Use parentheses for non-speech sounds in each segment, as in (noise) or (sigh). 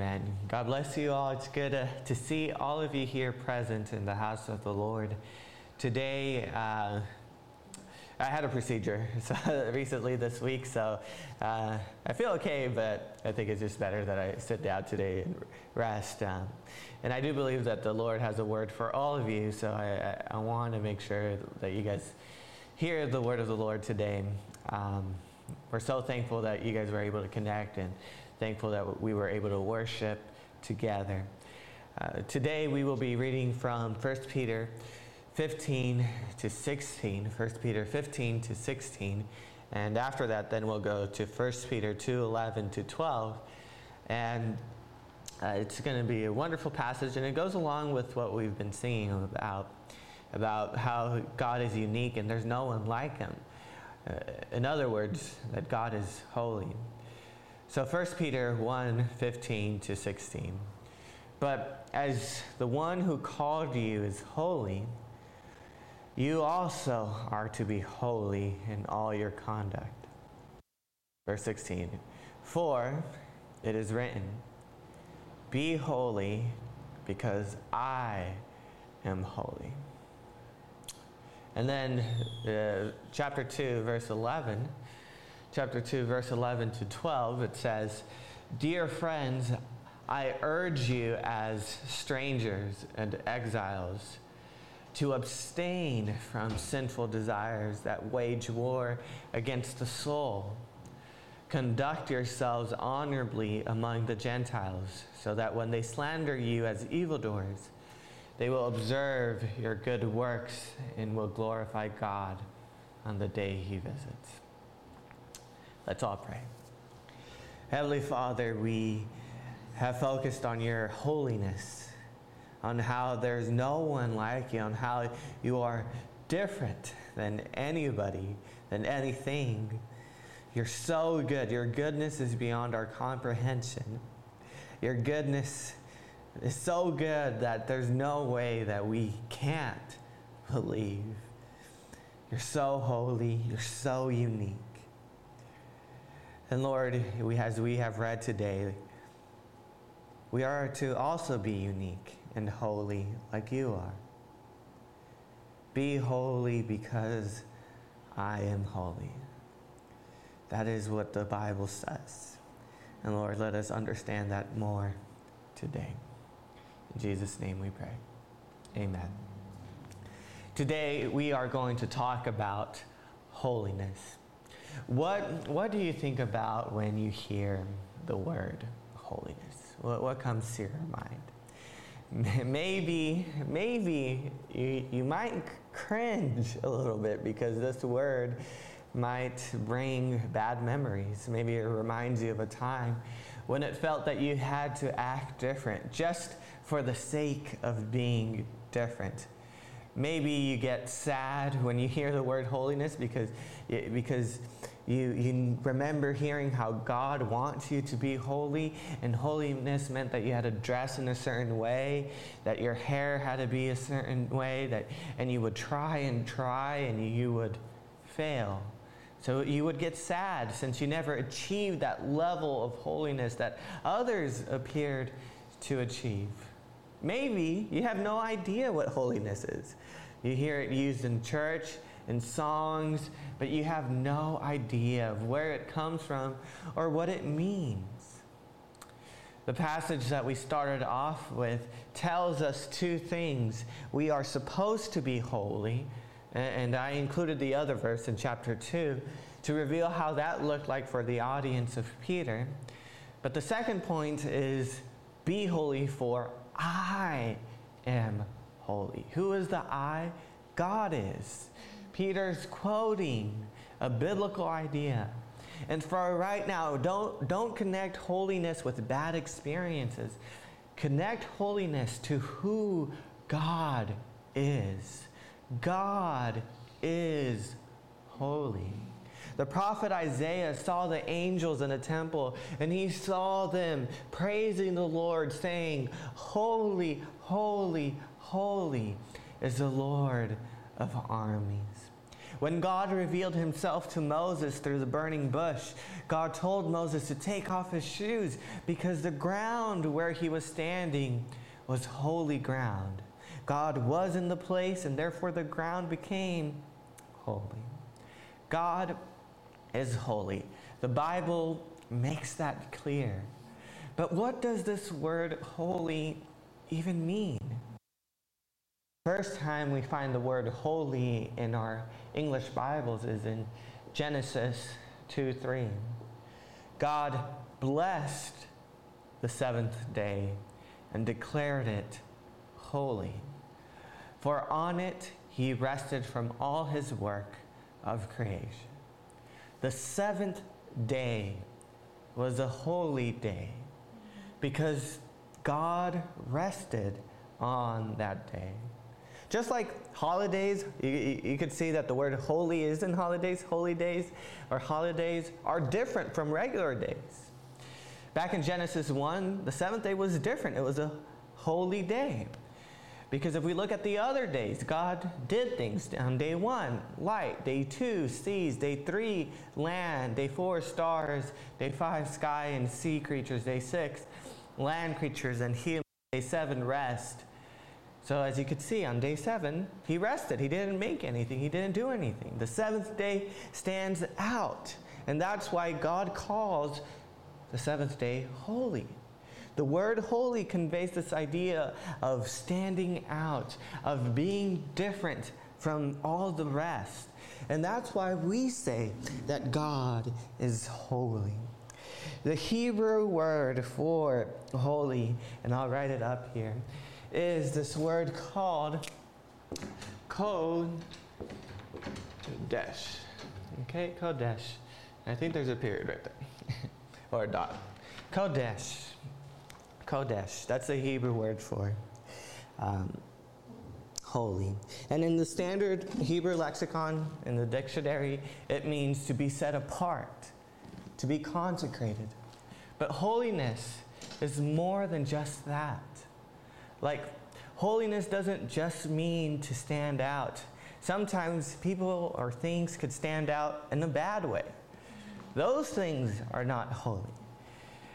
Amen. God bless you all. It's good to, to see all of you here present in the house of the Lord. Today, uh, I had a procedure (laughs) so, recently this week, so uh, I feel okay, but I think it's just better that I sit down today and rest. Um, and I do believe that the Lord has a word for all of you, so I, I, I want to make sure that you guys hear the word of the Lord today. Um, we're so thankful that you guys were able to connect and thankful that we were able to worship together. Uh, today we will be reading from 1 Peter 15 to 16. 1 Peter 15 to 16. And after that, then we'll go to 1 Peter 2 11 to 12. And uh, it's going to be a wonderful passage, and it goes along with what we've been singing about, about how God is unique and there's no one like him. Uh, in other words, that God is holy. So 1 Peter 1 15 to 16. But as the one who called you is holy, you also are to be holy in all your conduct. Verse 16. For it is written, Be holy because I am holy. And then uh, chapter 2, verse 11 chapter 2, verse 11 to 12, it says, Dear friends, I urge you as strangers and exiles to abstain from sinful desires that wage war against the soul. Conduct yourselves honorably among the Gentiles, so that when they slander you as evildoers, they will observe your good works and will glorify God on the day he visits. Let's all pray. Heavenly Father, we have focused on your holiness, on how there's no one like you, on how you are different than anybody, than anything. You're so good. Your goodness is beyond our comprehension. Your goodness is so good that there's no way that we can't believe. You're so holy. You're so unique. And Lord, we, as we have read today, we are to also be unique and holy like you are. Be holy because I am holy. That is what the Bible says. And Lord, let us understand that more today. In Jesus' name we pray. Amen. Today we are going to talk about holiness. What, what do you think about when you hear the word holiness? What, what comes to your mind? Maybe, maybe you, you might cringe a little bit because this word might bring bad memories. Maybe it reminds you of a time when it felt that you had to act different just for the sake of being different. Maybe you get sad when you hear the word holiness because, because you, you remember hearing how God wants you to be holy, and holiness meant that you had to dress in a certain way, that your hair had to be a certain way, that, and you would try and try and you would fail. So you would get sad since you never achieved that level of holiness that others appeared to achieve. Maybe you have no idea what holiness is. You hear it used in church, in songs, but you have no idea of where it comes from or what it means. The passage that we started off with tells us two things. We are supposed to be holy, and I included the other verse in chapter 2 to reveal how that looked like for the audience of Peter. But the second point is be holy, for I am holy. Who is the I? God is. Peter's quoting a biblical idea. And for right now, don't, don't connect holiness with bad experiences. Connect holiness to who God is. God is holy. The prophet Isaiah saw the angels in the temple and he saw them praising the Lord, saying, Holy, holy, holy is the Lord of armies. When God revealed himself to Moses through the burning bush, God told Moses to take off his shoes because the ground where he was standing was holy ground. God was in the place, and therefore the ground became holy. God is holy. The Bible makes that clear. But what does this word holy even mean? First time we find the word holy in our English Bibles is in Genesis 2 3. God blessed the seventh day and declared it holy. For on it he rested from all his work of creation. The seventh day was a holy day because God rested on that day. Just like holidays, you, you, could see that the word holy is in holidays. Holy days or holidays are different from regular days. Back in Genesis 1, the seventh day was different. It was a holy day. Because if we look at the other days, God did things on day one, light, day two, seas, day three, land, day four, stars, day five, sky and sea creatures, day six, land creatures and humans, day seven, rest. So, as you could see, on day seven, he rested. He didn't make anything, he didn't do anything. The seventh day stands out. And that's why God calls the seventh day holy. The word holy conveys this idea of standing out, of being different from all the rest. And that's why we say that God is holy. The Hebrew word for holy, and I'll write it up here, is this word called kodesh. Okay, kodesh. I think there's a period right there, (laughs) or a dot. Kodesh. Kodesh. That's the Hebrew word for um, holy. And in the standard Hebrew lexicon, in the dictionary, it means to be set apart, to be consecrated. But holiness is more than just that. Like, holiness doesn't just mean to stand out. Sometimes people or things could stand out in a bad way. Those things are not holy.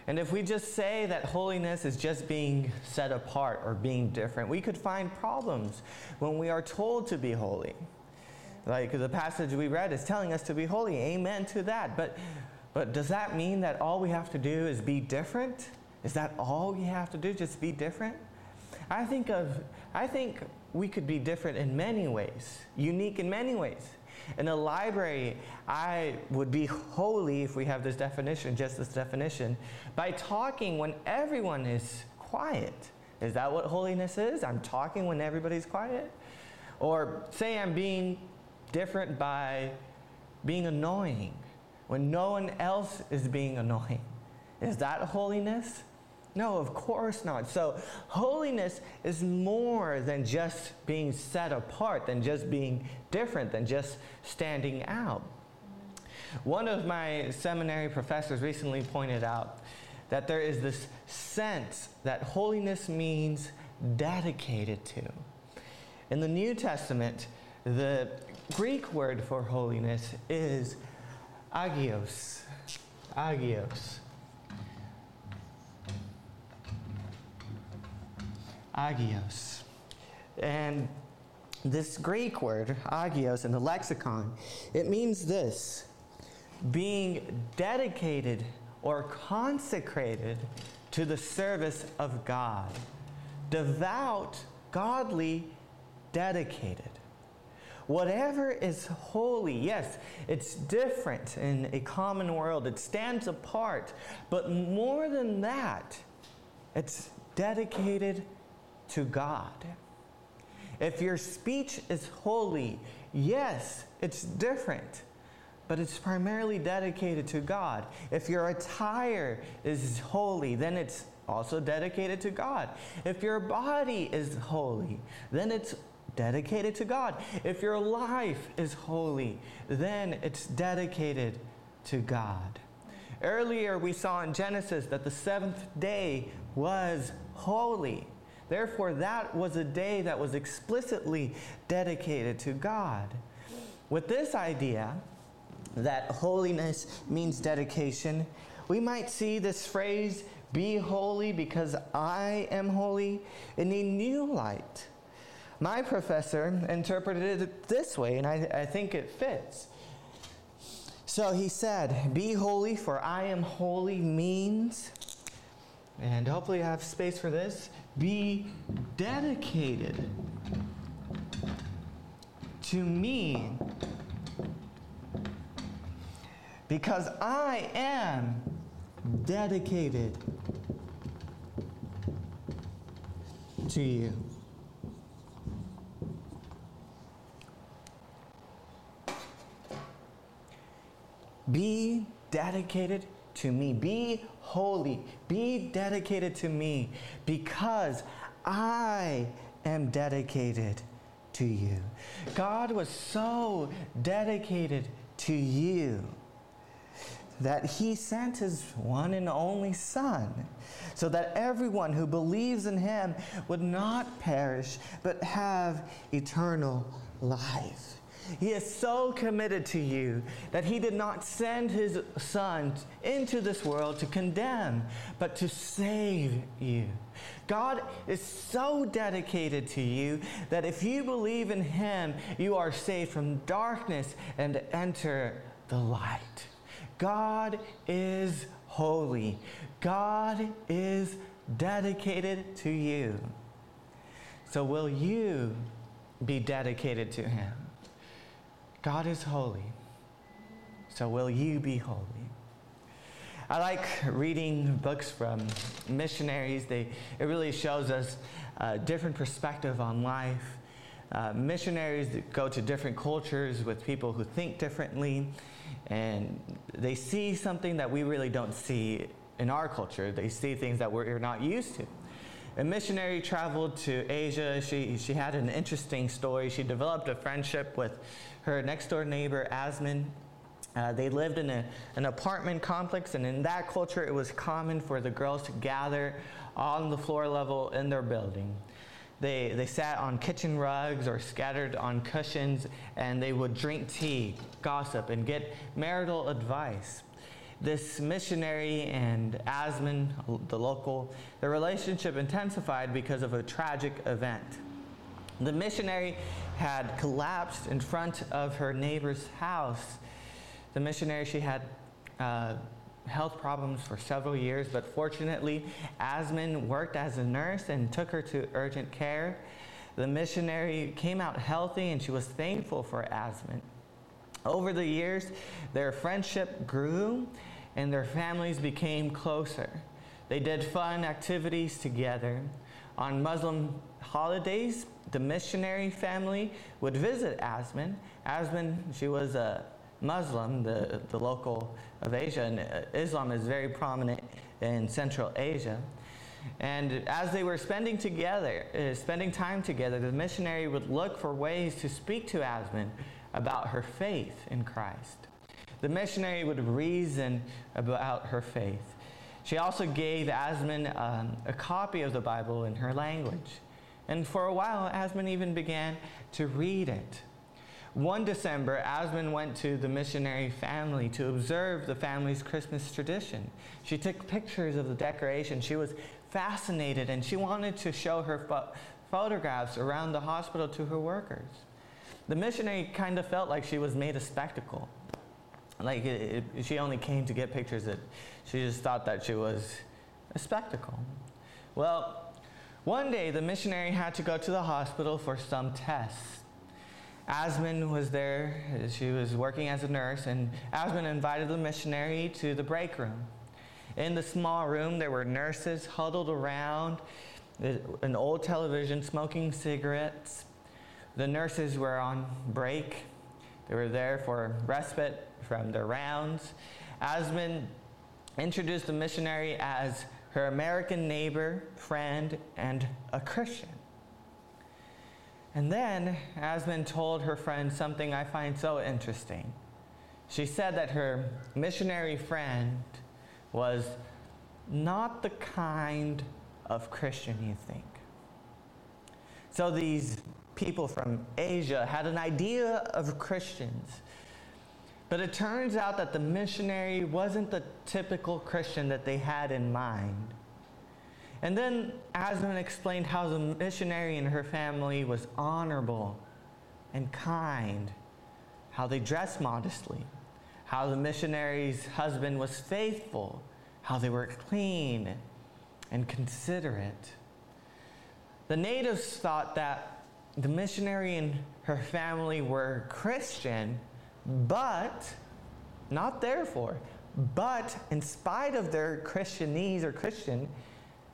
And if we just say that holiness is just being set apart or being different, we could find problems when we are told to be holy. Like the passage we read is telling us to be holy. Amen to that. But, but does that mean that all we have to do is be different? Is that all we have to do, just be different? I think of I think we could be different in many ways, unique in many ways. In a library, I would be holy if we have this definition, just this definition, by talking when everyone is quiet. Is that what holiness is? I'm talking when everybody's quiet? Or say I'm being different by being annoying when no one else is being annoying. Is that holiness? No, of course not. So, holiness is more than just being set apart, than just being different, than just standing out. One of my seminary professors recently pointed out that there is this sense that holiness means dedicated to. In the New Testament, the Greek word for holiness is agios. Agios. Agios. And this Greek word, agios, in the lexicon, it means this being dedicated or consecrated to the service of God. Devout, godly, dedicated. Whatever is holy, yes, it's different in a common world, it stands apart, but more than that, it's dedicated to God. If your speech is holy, yes, it's different, but it's primarily dedicated to God. If your attire is holy, then it's also dedicated to God. If your body is holy, then it's dedicated to God. If your life is holy, then it's dedicated to God. Earlier, we saw in Genesis that the seventh day was holy. Therefore, that was a day that was explicitly dedicated to God. with this idea that holiness means dedication, we might see this phrase, be holy because I am holy, in a new light. My professor interpreted it this way, and I, I think it fits. So he said, Be holy, for I am holy means, and hopefully I have space for this, be dedicated to me because I am dedicated to you. Be dedicated to me. Be holy. Be dedicated to me because I am dedicated to you. God was so dedicated to you that he sent his one and only Son so that everyone who believes in him would not perish but have eternal life. He is so committed to you that he did not send his son into this world to condemn, but to save you. God is so dedicated to you that if you believe in him, you are saved from darkness and enter the light. God is holy. God is dedicated to you. So, will you be dedicated to him? God is holy. So will you be holy? I like reading books from missionaries. They, it really shows us a different perspective on life. Uh, missionaries go to different cultures with people who think differently, and they see something that we really don't see in our culture. They see things that we're not used to. A missionary traveled to Asia. She, she had an interesting story. She developed a friendship with her next door neighbor, Asmin. Uh, they lived in a, an apartment complex, and in that culture, it was common for the girls to gather on the floor level in their building. They, they sat on kitchen rugs or scattered on cushions, and they would drink tea, gossip, and get marital advice. This missionary and Asmin, the local, the relationship intensified because of a tragic event. The missionary had collapsed in front of her neighbor's house. The missionary, she had uh, health problems for several years, but fortunately, Asmin worked as a nurse and took her to urgent care. The missionary came out healthy and she was thankful for Asmin. Over the years, their friendship grew and their families became closer. They did fun activities together. On Muslim holidays, the missionary family would visit Asman. Asman, she was a Muslim, the, the local of Asia, and uh, Islam is very prominent in Central Asia. And as they were spending together, uh, spending time together, the missionary would look for ways to speak to Asman about her faith in Christ. The missionary would reason about her faith. She also gave Asman um, a copy of the Bible in her language. And for a while, Asman even began to read it. One December, Asman went to the missionary family to observe the family's Christmas tradition. She took pictures of the decoration. She was fascinated and she wanted to show her pho- photographs around the hospital to her workers. The missionary kind of felt like she was made a spectacle. Like it, it, she only came to get pictures, that she just thought that she was a spectacle. Well, one day, the missionary had to go to the hospital for some tests. Asmin was there. She was working as a nurse, and Asmin invited the missionary to the break room. In the small room, there were nurses huddled around uh, an old television smoking cigarettes. The nurses were on break. They were there for respite from their rounds. Asmin introduced the missionary as her American neighbor, friend, and a Christian. And then Asman told her friend something I find so interesting. She said that her missionary friend was not the kind of Christian you think. So these people from Asia had an idea of Christians. But it turns out that the missionary wasn't the typical Christian that they had in mind. And then Asman explained how the missionary and her family was honorable and kind, how they dressed modestly, how the missionary's husband was faithful, how they were clean and considerate. The natives thought that the missionary and her family were Christian, but not therefore, but in spite of their Christianese or Christian,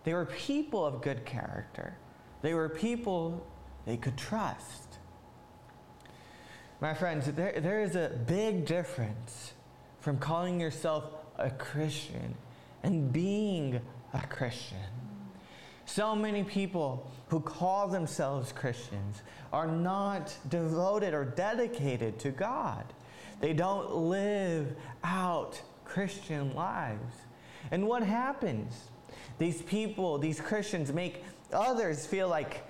they were people of good character. They were people they could trust. My friends, there, there is a big difference from calling yourself a Christian and being a Christian. So many people who call themselves Christians are not devoted or dedicated to God. They don't live out Christian lives. And what happens? These people, these Christians, make others feel like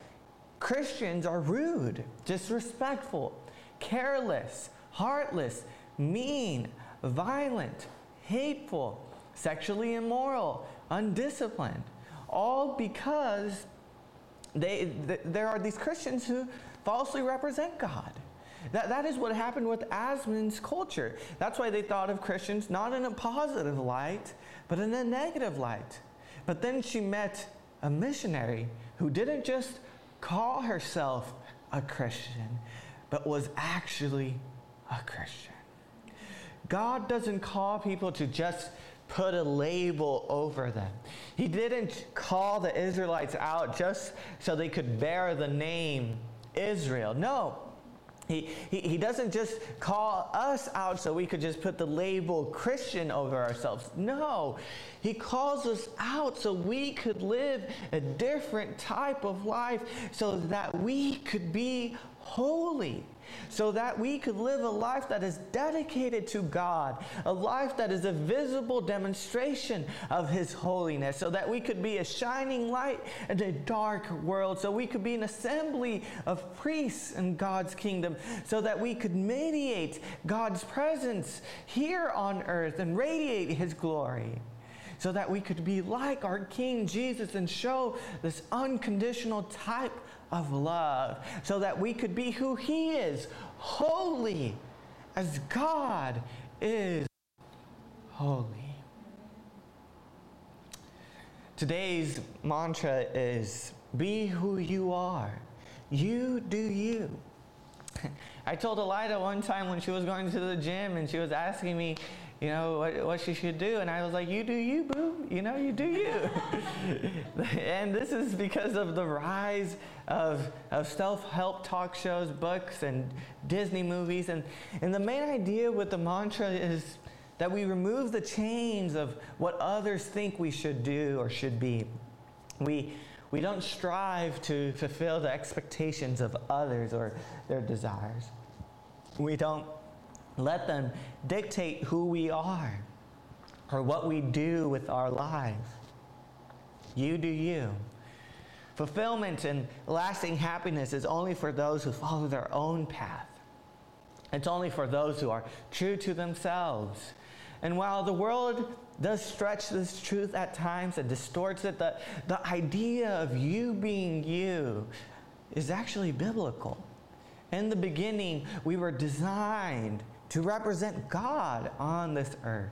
Christians are rude, disrespectful, careless, heartless, mean, violent, hateful, sexually immoral, undisciplined. All because they, th- there are these Christians who falsely represent God. That, that is what happened with Asman's culture. That's why they thought of Christians not in a positive light, but in a negative light. But then she met a missionary who didn't just call herself a Christian, but was actually a Christian. God doesn't call people to just put a label over them. He didn't call the Israelites out just so they could bear the name Israel. No. He, he, he doesn't just call us out so we could just put the label Christian over ourselves. No. He calls us out so we could live a different type of life so that we could be holy so that we could live a life that is dedicated to God, a life that is a visible demonstration of His holiness, so that we could be a shining light in a dark world, so we could be an assembly of priests in God's kingdom, so that we could mediate God's presence here on earth and radiate His glory so that we could be like our King Jesus and show this unconditional type of love so that we could be who He is, holy, as God is holy. Today's mantra is be who you are. You do you. (laughs) I told Elida one time when she was going to the gym and she was asking me, you know, what, what she should do. And I was like, you do you, boo. You know, you do you. (laughs) and this is because of the rise of, of self-help talk shows, books, and Disney movies. And, and the main idea with the mantra is that we remove the chains of what others think we should do or should be. We, we don't strive to fulfill the expectations of others or their desires. We don't let them dictate who we are or what we do with our lives. You do you. Fulfillment and lasting happiness is only for those who follow their own path. It's only for those who are true to themselves. And while the world does stretch this truth at times and distorts it, the, the idea of you being you is actually biblical. In the beginning, we were designed to represent God on this earth.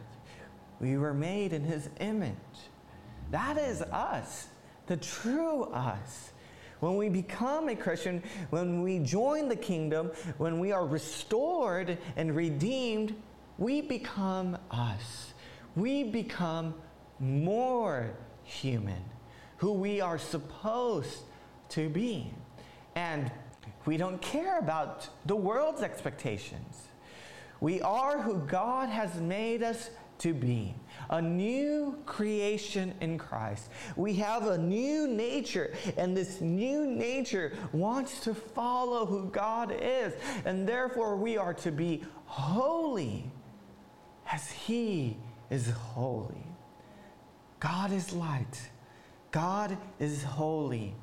We were made in His image. That is us, the true us. When we become a Christian, when we join the kingdom, when we are restored and redeemed, we become us. We become more human, who we are supposed to be. And we don't care about the world's expectations. We are who God has made us to be a new creation in Christ. We have a new nature, and this new nature wants to follow who God is, and therefore we are to be holy as He is holy. God is light, God is holy.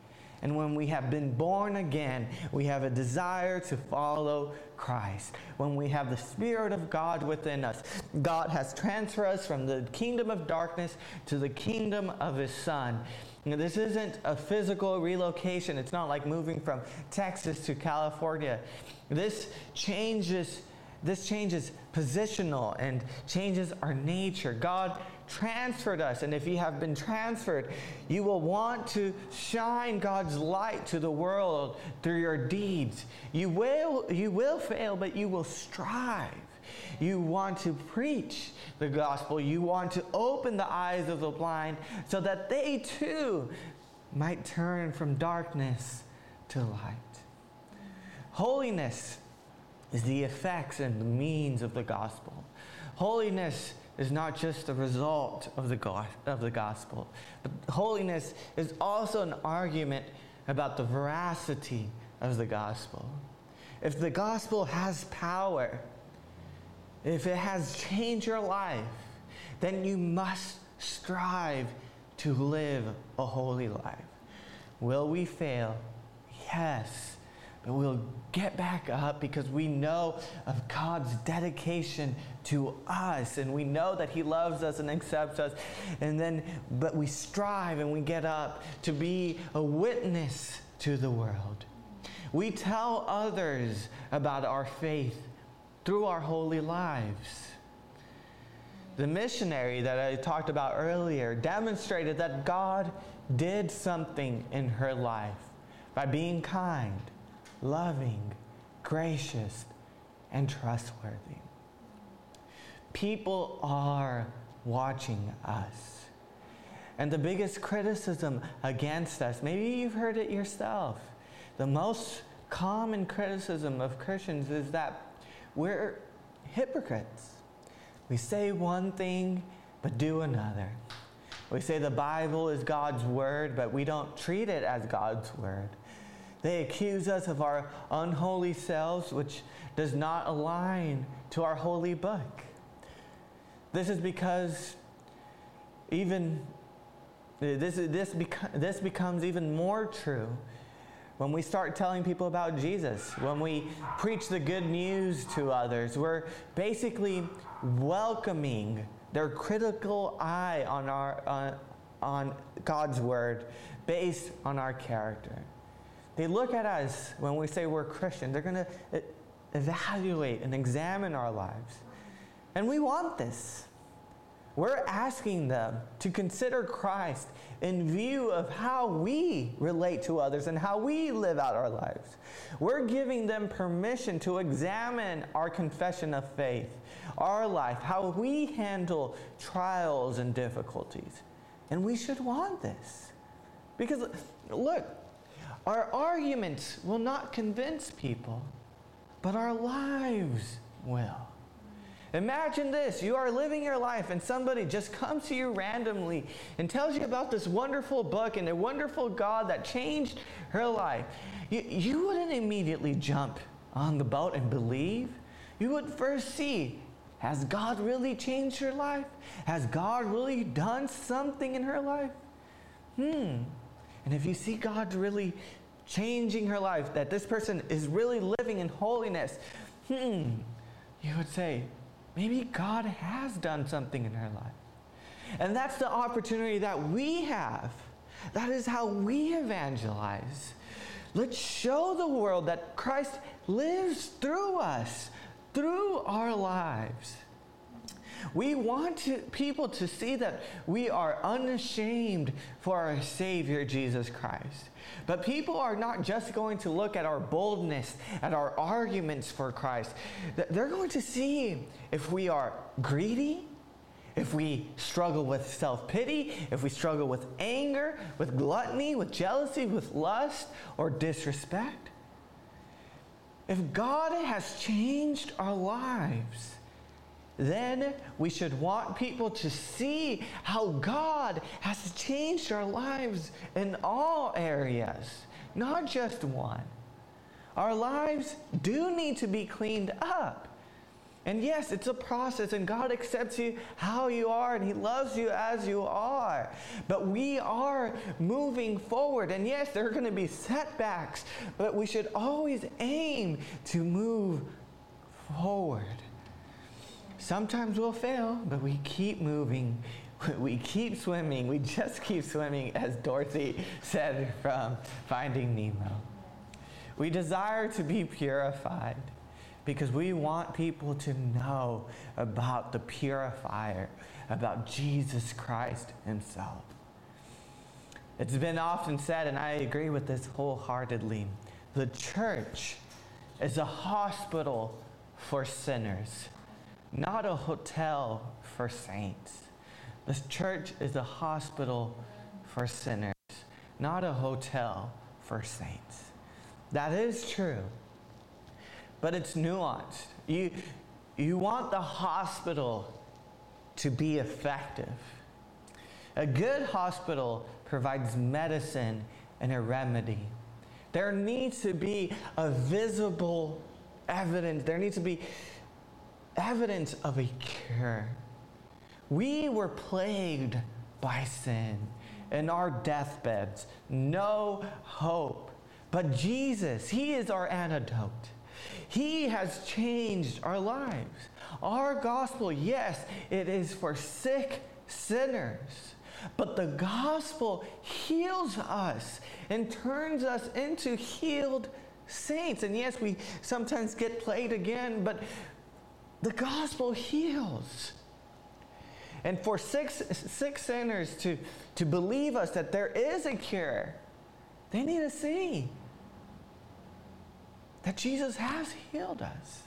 And when we have been born again, we have a desire to follow Christ. When we have the Spirit of God within us, God has transferred us from the kingdom of darkness to the kingdom of His Son. Now, this isn't a physical relocation. It's not like moving from Texas to California. This changes this changes positional and changes our nature. God transferred us, and if you have been transferred, you will want to shine God's light to the world through your deeds. You will, you will fail, but you will strive. You want to preach the gospel. You want to open the eyes of the blind so that they too might turn from darkness to light. Holiness is the effects and the means of the gospel. Holiness is not just a result of the, go- of the gospel, but holiness is also an argument about the veracity of the gospel. If the gospel has power, if it has changed your life, then you must strive to live a holy life. Will we fail? Yes but we'll get back up because we know of God's dedication to us and we know that He loves us and accepts us. And then, but we strive and we get up to be a witness to the world. We tell others about our faith through our holy lives. The missionary that I talked about earlier demonstrated that God did something in her life by being kind loving, gracious, and trustworthy. People are watching us. And the biggest criticism against us, maybe you've heard it yourself, the most common criticism of Christians is that we're hypocrites. We say one thing, but do another. We say the Bible is God's word, but we don't treat it as God's word. They accuse us of our unholy selves, which does not align to our holy book. This is because even this, this, this becomes even more true when we start telling people about Jesus, when we preach the good news to others. We're basically welcoming their critical eye on, our, on, on God's word based on our character. They look at us when we say we're Christian. They're going to eh, evaluate and examine our lives. And we want this. We're asking them to consider Christ in view of how we relate to others and how we live out our lives. We're giving them permission to examine our confession of faith, our life, how we handle trials and difficulties. And we should want this. Because, look, our arguments will not convince people, but our lives will. Imagine this you are living your life, and somebody just comes to you randomly and tells you about this wonderful book and a wonderful God that changed her life. You, you wouldn't immediately jump on the boat and believe. You would first see has God really changed her life? Has God really done something in her life? Hmm. And if you see God really changing her life, that this person is really living in holiness, hmm, you would say, maybe God has done something in her life. And that's the opportunity that we have. That is how we evangelize. Let's show the world that Christ lives through us, through our lives. We want to, people to see that we are unashamed for our Savior, Jesus Christ. But people are not just going to look at our boldness, at our arguments for Christ. They're going to see if we are greedy, if we struggle with self pity, if we struggle with anger, with gluttony, with jealousy, with lust, or disrespect. If God has changed our lives, then we should want people to see how God has changed our lives in all areas, not just one. Our lives do need to be cleaned up. And yes, it's a process, and God accepts you how you are, and He loves you as you are. But we are moving forward. And yes, there are going to be setbacks, but we should always aim to move forward. Sometimes we'll fail, but we keep moving. (laughs) We keep swimming. We just keep swimming, as Dorothy (laughs) said from Finding Nemo. We desire to be purified because we want people to know about the purifier, about Jesus Christ Himself. It's been often said, and I agree with this wholeheartedly the church is a hospital for sinners, not a hotel for saints. This church is a hospital for sinners, not a hotel for saints. That is true but it's nuanced. You, you want the hospital to be effective. A good hospital provides medicine and a remedy. There needs to be a visible evidence, there needs to be evidence of a cure. We were plagued by sin in our deathbeds, no hope. But Jesus, He is our antidote. He has changed our lives. Our gospel, yes, it is for sick sinners. But the gospel heals us and turns us into healed saints. And yes, we sometimes get played again, but the gospel heals. And for six, six sinners to, to believe us that there is a cure, they need to see that Jesus has healed us.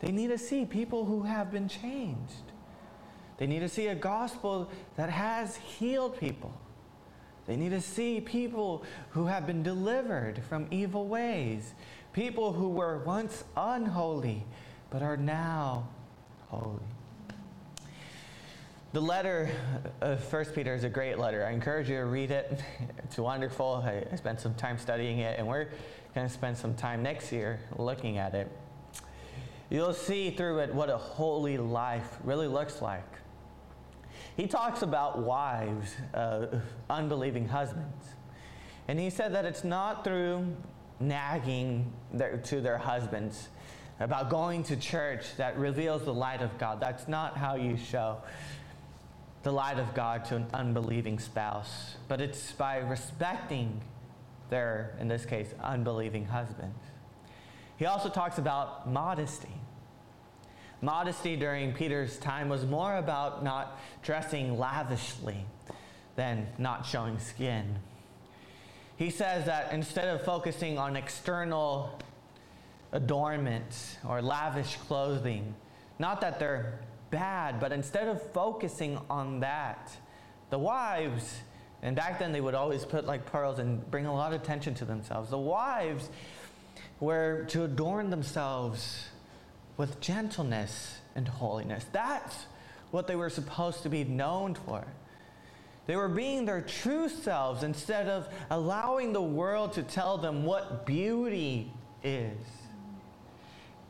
They need to see people who have been changed. They need to see a gospel that has healed people. They need to see people who have been delivered from evil ways, people who were once unholy but are now holy. The letter of 1 Peter is a great letter. I encourage you to read it. It's wonderful. I, spent some time studying it, and we're going to spend some time next year looking at it. You'll see through it what a holy life really looks like. He talks about wives, uh, unbelieving husbands. And he said that it's not through nagging their, to their husbands about going to church that reveals the light of God. That's not how you show the light of God to an unbelieving spouse, but it's by respecting their, in this case, unbelieving husbands. He also talks about modesty. Modesty during Peter's time was more about not dressing lavishly than not showing skin. He says that instead of focusing on external adornments or lavish clothing, not that they're bad, but instead of focusing on that, the wives and back then, they would always put like pearls and bring a lot of attention to themselves. The wives were to adorn themselves with gentleness and holiness. That's what they were supposed to be known for. They were being their true selves instead of allowing the world to tell them what beauty is.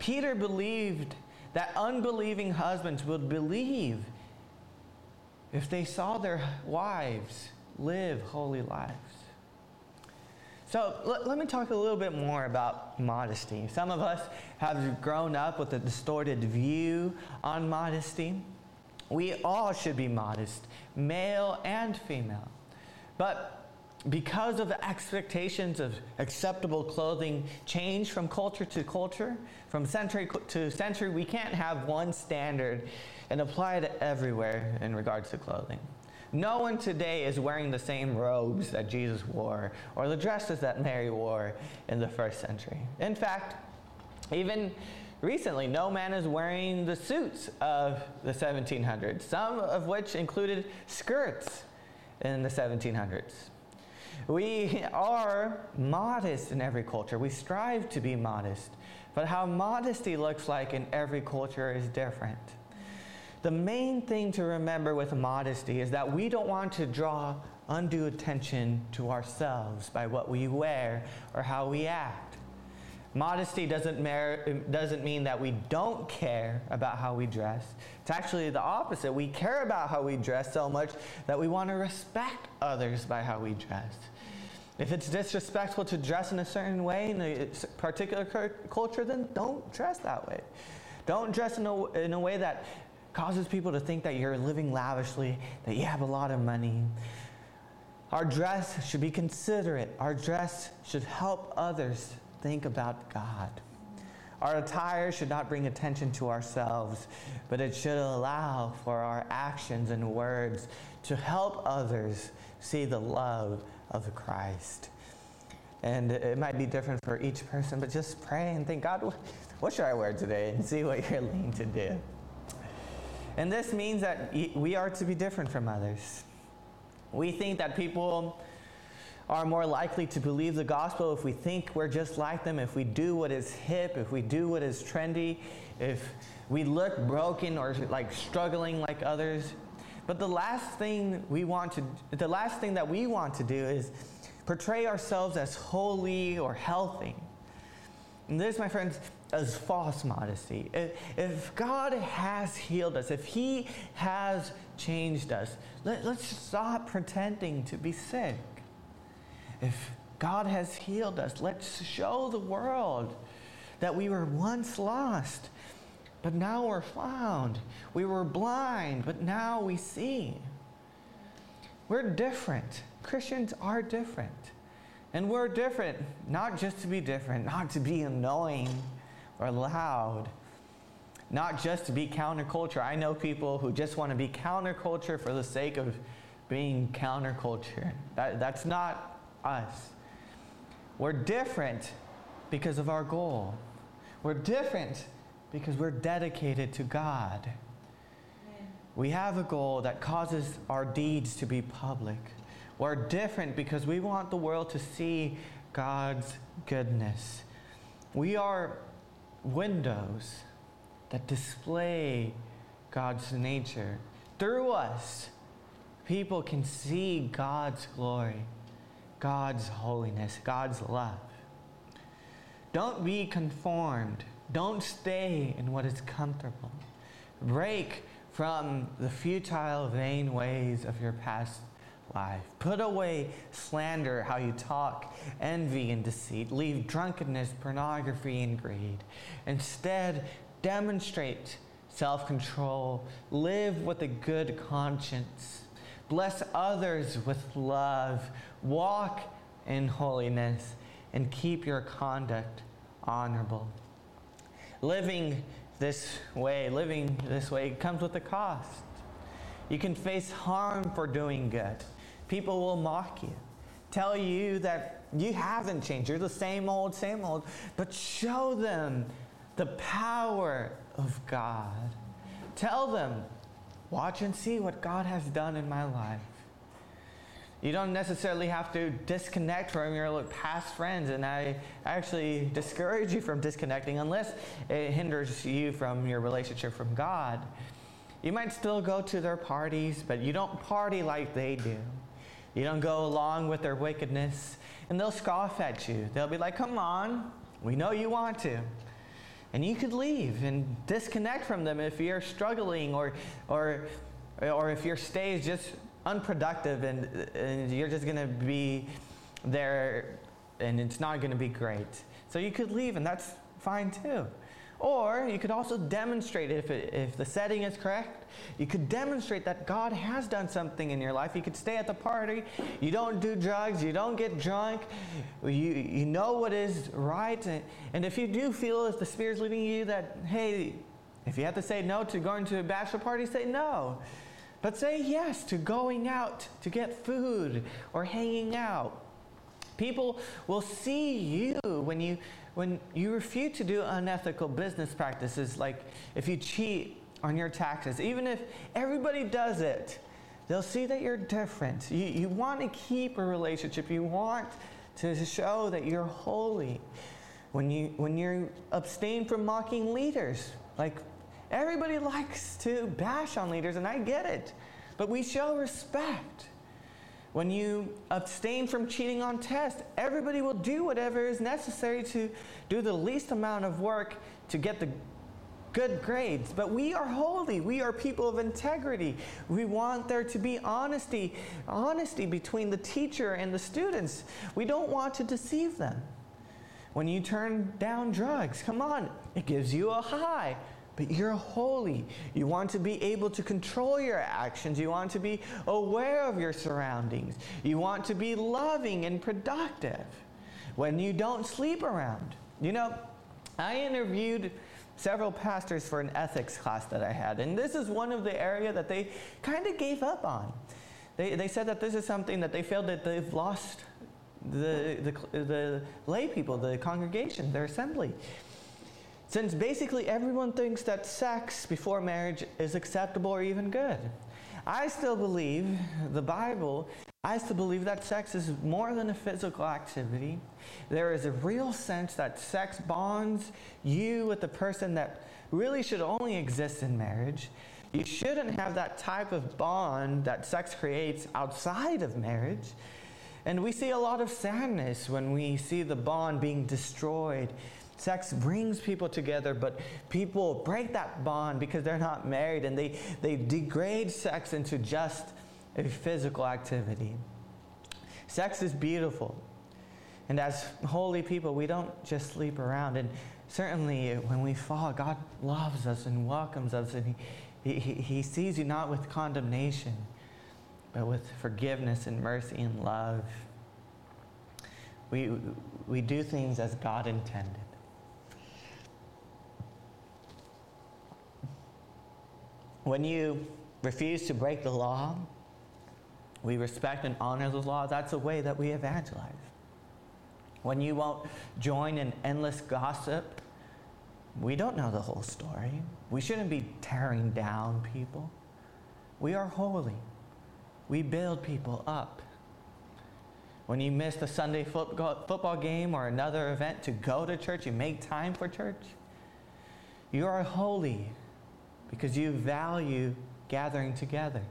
Peter believed that unbelieving husbands would believe if they saw their wives live holy lives. So let, let, me talk a little bit more about modesty. Some of us have grown up with a distorted view on modesty. We all should be modest, male and female. But because of the expectations of acceptable clothing change from culture to culture, from century to century, we can't have one standard and apply it everywhere in regards to clothing. No one today is wearing the same robes that Jesus wore or the dresses that Mary wore in the first century. In fact, even recently, no man is wearing the suits of the 1700s, some of which included skirts in the 1700s. We are modest in every culture. We strive to be modest. But how modesty looks like in every culture is different. The main thing to remember with modesty is that we don't want to draw undue attention to ourselves by what we wear or how we act. Modesty doesn't, mer- doesn't mean that we don't care about how we dress. It's actually the opposite. We care about how we dress so much that we want to respect others by how we dress. If it's disrespectful to dress in a certain way in a particular culture, then don't dress that way. Don't dress in in a way that causes people to think that you're living lavishly, that you have a lot of money. Our dress should be considerate. Our dress should help others think about God. Our attire should not bring attention to ourselves, but it should allow for our actions and words to help others see the love of Christ. And it might be different for each person, but just pray and think, God, what should I wear today? And see what you're leading to do. And this means that we are to be different from others. We think that people are more likely to believe the gospel if we think we're just like them, if we do what is hip, if we do what is trendy, if we look broken or like struggling like others. But the last thing we want to the last thing that we want to do is portray ourselves as holy or healthy. And this, my friends, is false modesty. If, if God has healed us, if He has changed us, let, let's stop pretending to be sick. If God has healed us, let's show the world that we were once lost, but now we're found. We were blind, but now we see. We're different. Christians are different. And we're different, not just to be different, not to be annoying or loud, not just to be counterculture. I know people who just want to be counterculture for the sake of being counterculture. That, that's not us. We're different because of our goal. We're different because we're dedicated to God. We have a goal that causes our deeds to be public. We're different because we want the world to see God's goodness. We are windows that display God's nature. Through us, people can see God's glory, God's holiness, God's love. Don't be conformed. Don't stay in what is comfortable. Break from the futile, vain ways of your past life. Put away slander, how you talk, envy and deceit. Leave drunkenness, pornography, and greed. Instead, demonstrate self control. Live with a good conscience. Bless others with love. Walk in holiness and keep your conduct honorable. Living this way, living this way comes with a cost. You can face harm for doing good. People will mock you, tell you that you haven't changed. You're the same old, same old. But show them the power of God. Tell them, watch and see what God has done in my life. You don't necessarily have to disconnect from your past friends, and I actually discourage you from disconnecting unless it hinders you from your relationship from God. You might still go to their parties, but you don't party like they do. You don't go along with their wickedness, and they'll scoff at you. They'll be like, Come on, we know you want to. And you could leave and disconnect from them if you're struggling or, or, or if your stay is just unproductive and, and you're just going to be there and it's not going to be great. So you could leave, and that's fine too. Or you could also demonstrate if, it, if the setting is correct, you could demonstrate that God has done something in your life. You could stay at the party, you don't do drugs, you don't get drunk, you, you know what is right. And, and if you do feel as the Spirit's leading you that, hey, if you have to say no to going to a bachelor party, say no. But say yes to going out to get food or hanging out. People will see you when you when you refuse to do unethical business practices, like if you cheat on your taxes, even if everybody does it, they'll see that you're different. You, you want to keep a relationship, you want to show that you're holy. When you, when you abstain from mocking leaders, like everybody likes to bash on leaders, and I get it, but we show respect. When you abstain from cheating on tests, everybody will do whatever is necessary to do the least amount of work to get the good grades. But we are holy. We are people of integrity. We want there to be honesty, honesty between the teacher and the students. We don't want to deceive them. When you turn down drugs, come on, it gives you a high but you're holy. You want to be able to control your actions. You want to be aware of your surroundings. You want to be loving and productive when you don't sleep around. You know, I interviewed several pastors for an ethics class that I had, and this is one of the area that they kind of gave up on. They, they said that this is something that they feel that they've lost the, the, the lay people, the congregation, their assembly. Since basically everyone thinks that sex before marriage is acceptable or even good. I still believe the Bible, I still believe that sex is more than a physical activity. There is a real sense that sex bonds you with the person that really should only exist in marriage. You shouldn't have that type of bond that sex creates outside of marriage. And we see a lot of sadness when we see the bond being destroyed Sex brings people together, but people break that bond because they're not married and they, they degrade sex into just a physical activity. Sex is beautiful. And as holy people, we don't just sleep around. And certainly when we fall, God loves us and welcomes us, and He, he, he sees you not with condemnation, but with forgiveness and mercy and love. We, we do things as God intended. When you refuse to break the law, we respect and honor the law. That's a way that we evangelize. When you won't join in endless gossip, we don't know the whole story. We shouldn't be tearing down people. We are holy. We build people up. When you miss the Sunday football game or another event to go to church, you make time for church. You are holy because you value gathering together.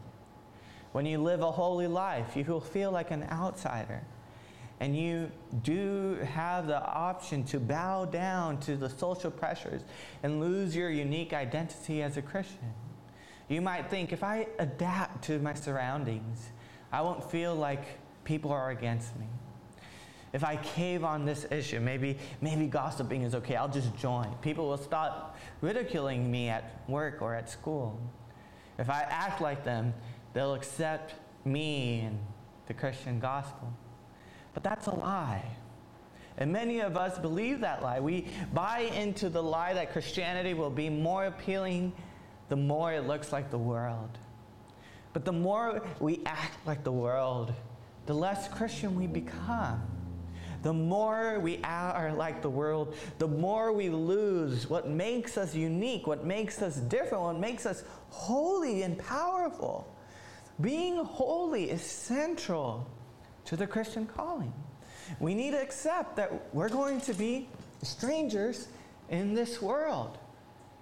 When you live a holy life, you will feel like an outsider. And you do have the option to bow down to the social pressures and lose your unique identity as a Christian. You might think if I adapt to my surroundings, I won't feel like people are against me. If I cave on this issue, maybe, maybe gossiping is okay, I'll just join. People will stop ridiculing me at work or at school. If I act like them, they'll accept me and the Christian gospel. But that's a lie. And many of us believe that lie. We buy into the lie that Christianity will be more appealing the more it looks like the world. But the more we act like the world, the less Christian we become the more we are like the world, the more we lose what makes us unique, what makes us different, what makes us holy and powerful. Being holy is central to the Christian calling. We need to accept that we're going to be strangers in this world.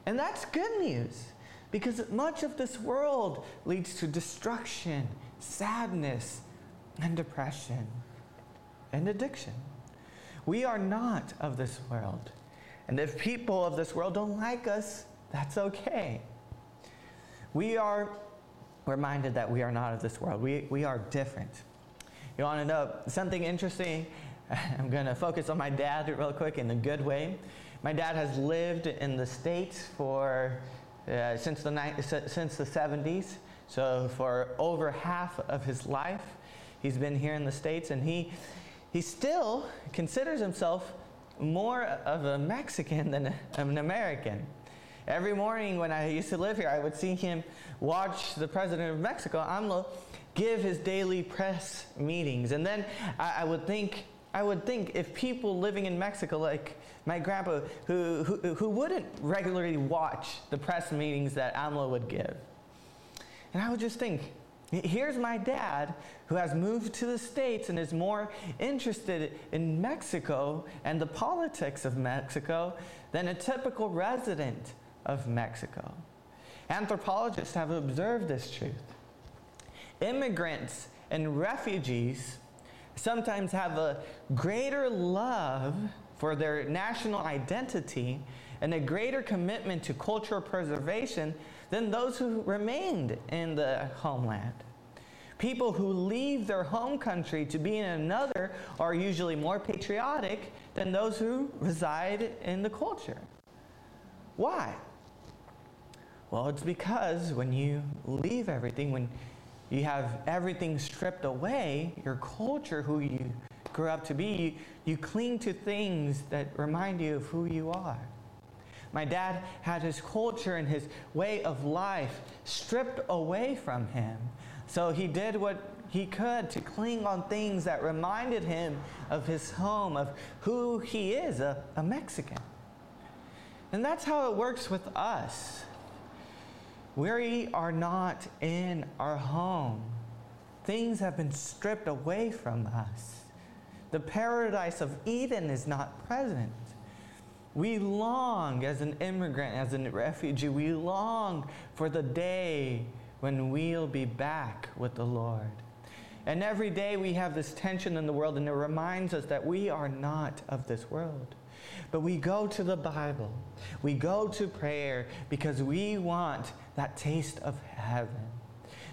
And that's good news because much of this world leads to destruction, sadness, and depression and addiction. We are not of this world. And if people of this world don't like us, that's okay. We are reminded that we are not of this world. We, we are different. You want to know something interesting? (laughs) I'm going to focus on my dad real quick in a good way. My dad has lived in the States for uh, since, the ni- since the 70s. So for over half of his life, he's been here in the States, and he he still considers himself more of a Mexican than an American. Every morning when I used to live here, I would see him watch the president of Mexico, AMLO, give his daily press meetings. And then I, I would think, I would think if people living in Mexico, like my grandpa, who, who, who wouldn't regularly watch the press meetings that AMLO would give, and I would just think, Here's my dad who has moved to the States and is more interested in Mexico and the politics of Mexico than a typical resident of Mexico. Anthropologists have observed this truth. Immigrants and refugees sometimes have a greater love for their national identity and a greater commitment to cultural preservation than those who remained in the homeland. People who leave their home country to be in another are usually more patriotic than those who reside in the culture. Why? Well, it's because when you leave everything, when you have everything stripped away, your culture, who you grew up to be, you, you cling to things that remind you of who you are. My dad had his culture and his way of life stripped away from him. So he did what he could to cling on things that reminded him of his home, of who he is, a, a Mexican. And that's how it works with us. We are not in our home. Things have been stripped away from us. The paradise of Eden is not present. We long, as an immigrant, as a refugee, we long for the day when we'll be back with the Lord. And every day we have this tension in the world, and it reminds us that we are not of this world. But we go to the Bible, we go to prayer because we want that taste of heaven.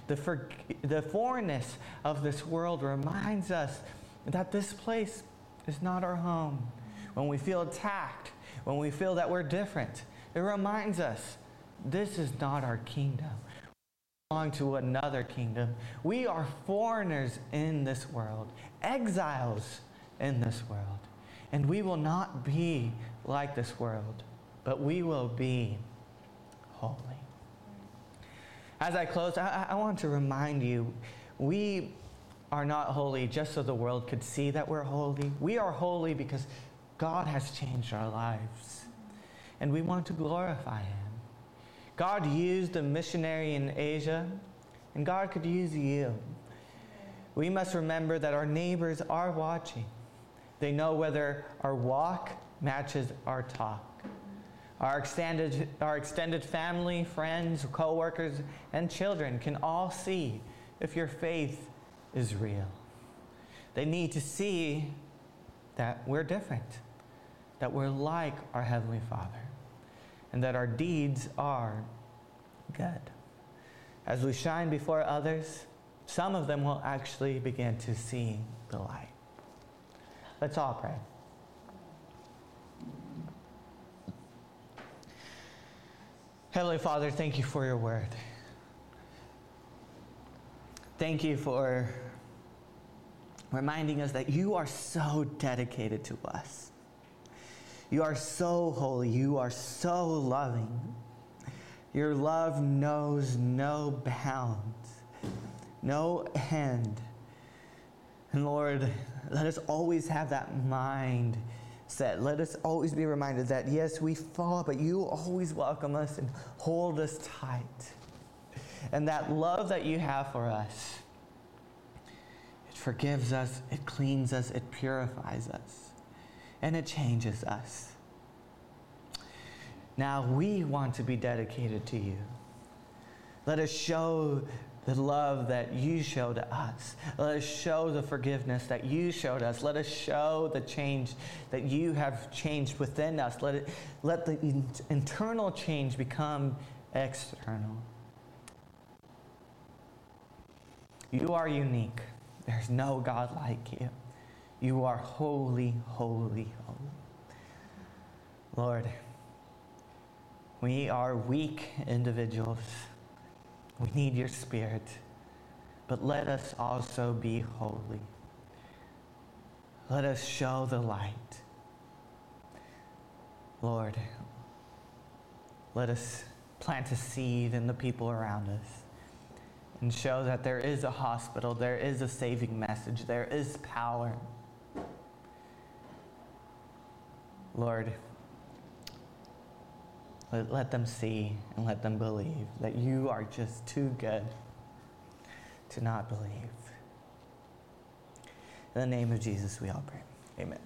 The, for, the foreignness of this world reminds us that this place is not our home. When we feel attacked, when we feel that we're different, it reminds us this is not our kingdom. We belong to another kingdom. We are foreigners in this world, exiles in this world. And we will not be like this world, but we will be holy. As I close, I, I want to remind you we are not holy just so the world could see that we're holy. We are holy because God has changed our lives, and we want to glorify Him. God used a missionary in Asia, and God could use you. We must remember that our neighbors are watching. They know whether our walk matches our talk. Our extended, our extended family, friends, coworkers, and children can all see if your faith is real. They need to see that we're different that we're like our Heavenly Father and that our deeds are good. As we shine before others, some of them will actually begin to see the light. Let's all pray. Heavenly Father, thank you for your word. Thank you for reminding us that you are so dedicated to us. You are so holy. You are so loving. Your love knows no bounds, no end. And Lord, let us always have that mind set. Let us always be reminded that, yes, we fall, but you always welcome us and hold us tight. And that love that you have for us, it forgives us, it cleans us, it purifies us and it changes us. Now we want to be dedicated to you. Let us show the love that you showed to us. Let us show the forgiveness that you showed us. Let us show the change that you have changed within us. Let, it, let the internal change become external. You are unique. There's no God like you. You are holy, holy, holy. Lord, we are weak individuals. We need your spirit. But let us also be holy. Let us show the light. Lord, let us plant a seed in the people around us and show that there is a hospital, there is a saving message, there is power. Lord, let, them see and let them believe that you are just too good to not believe. In the name of Jesus, we all pray. Amen.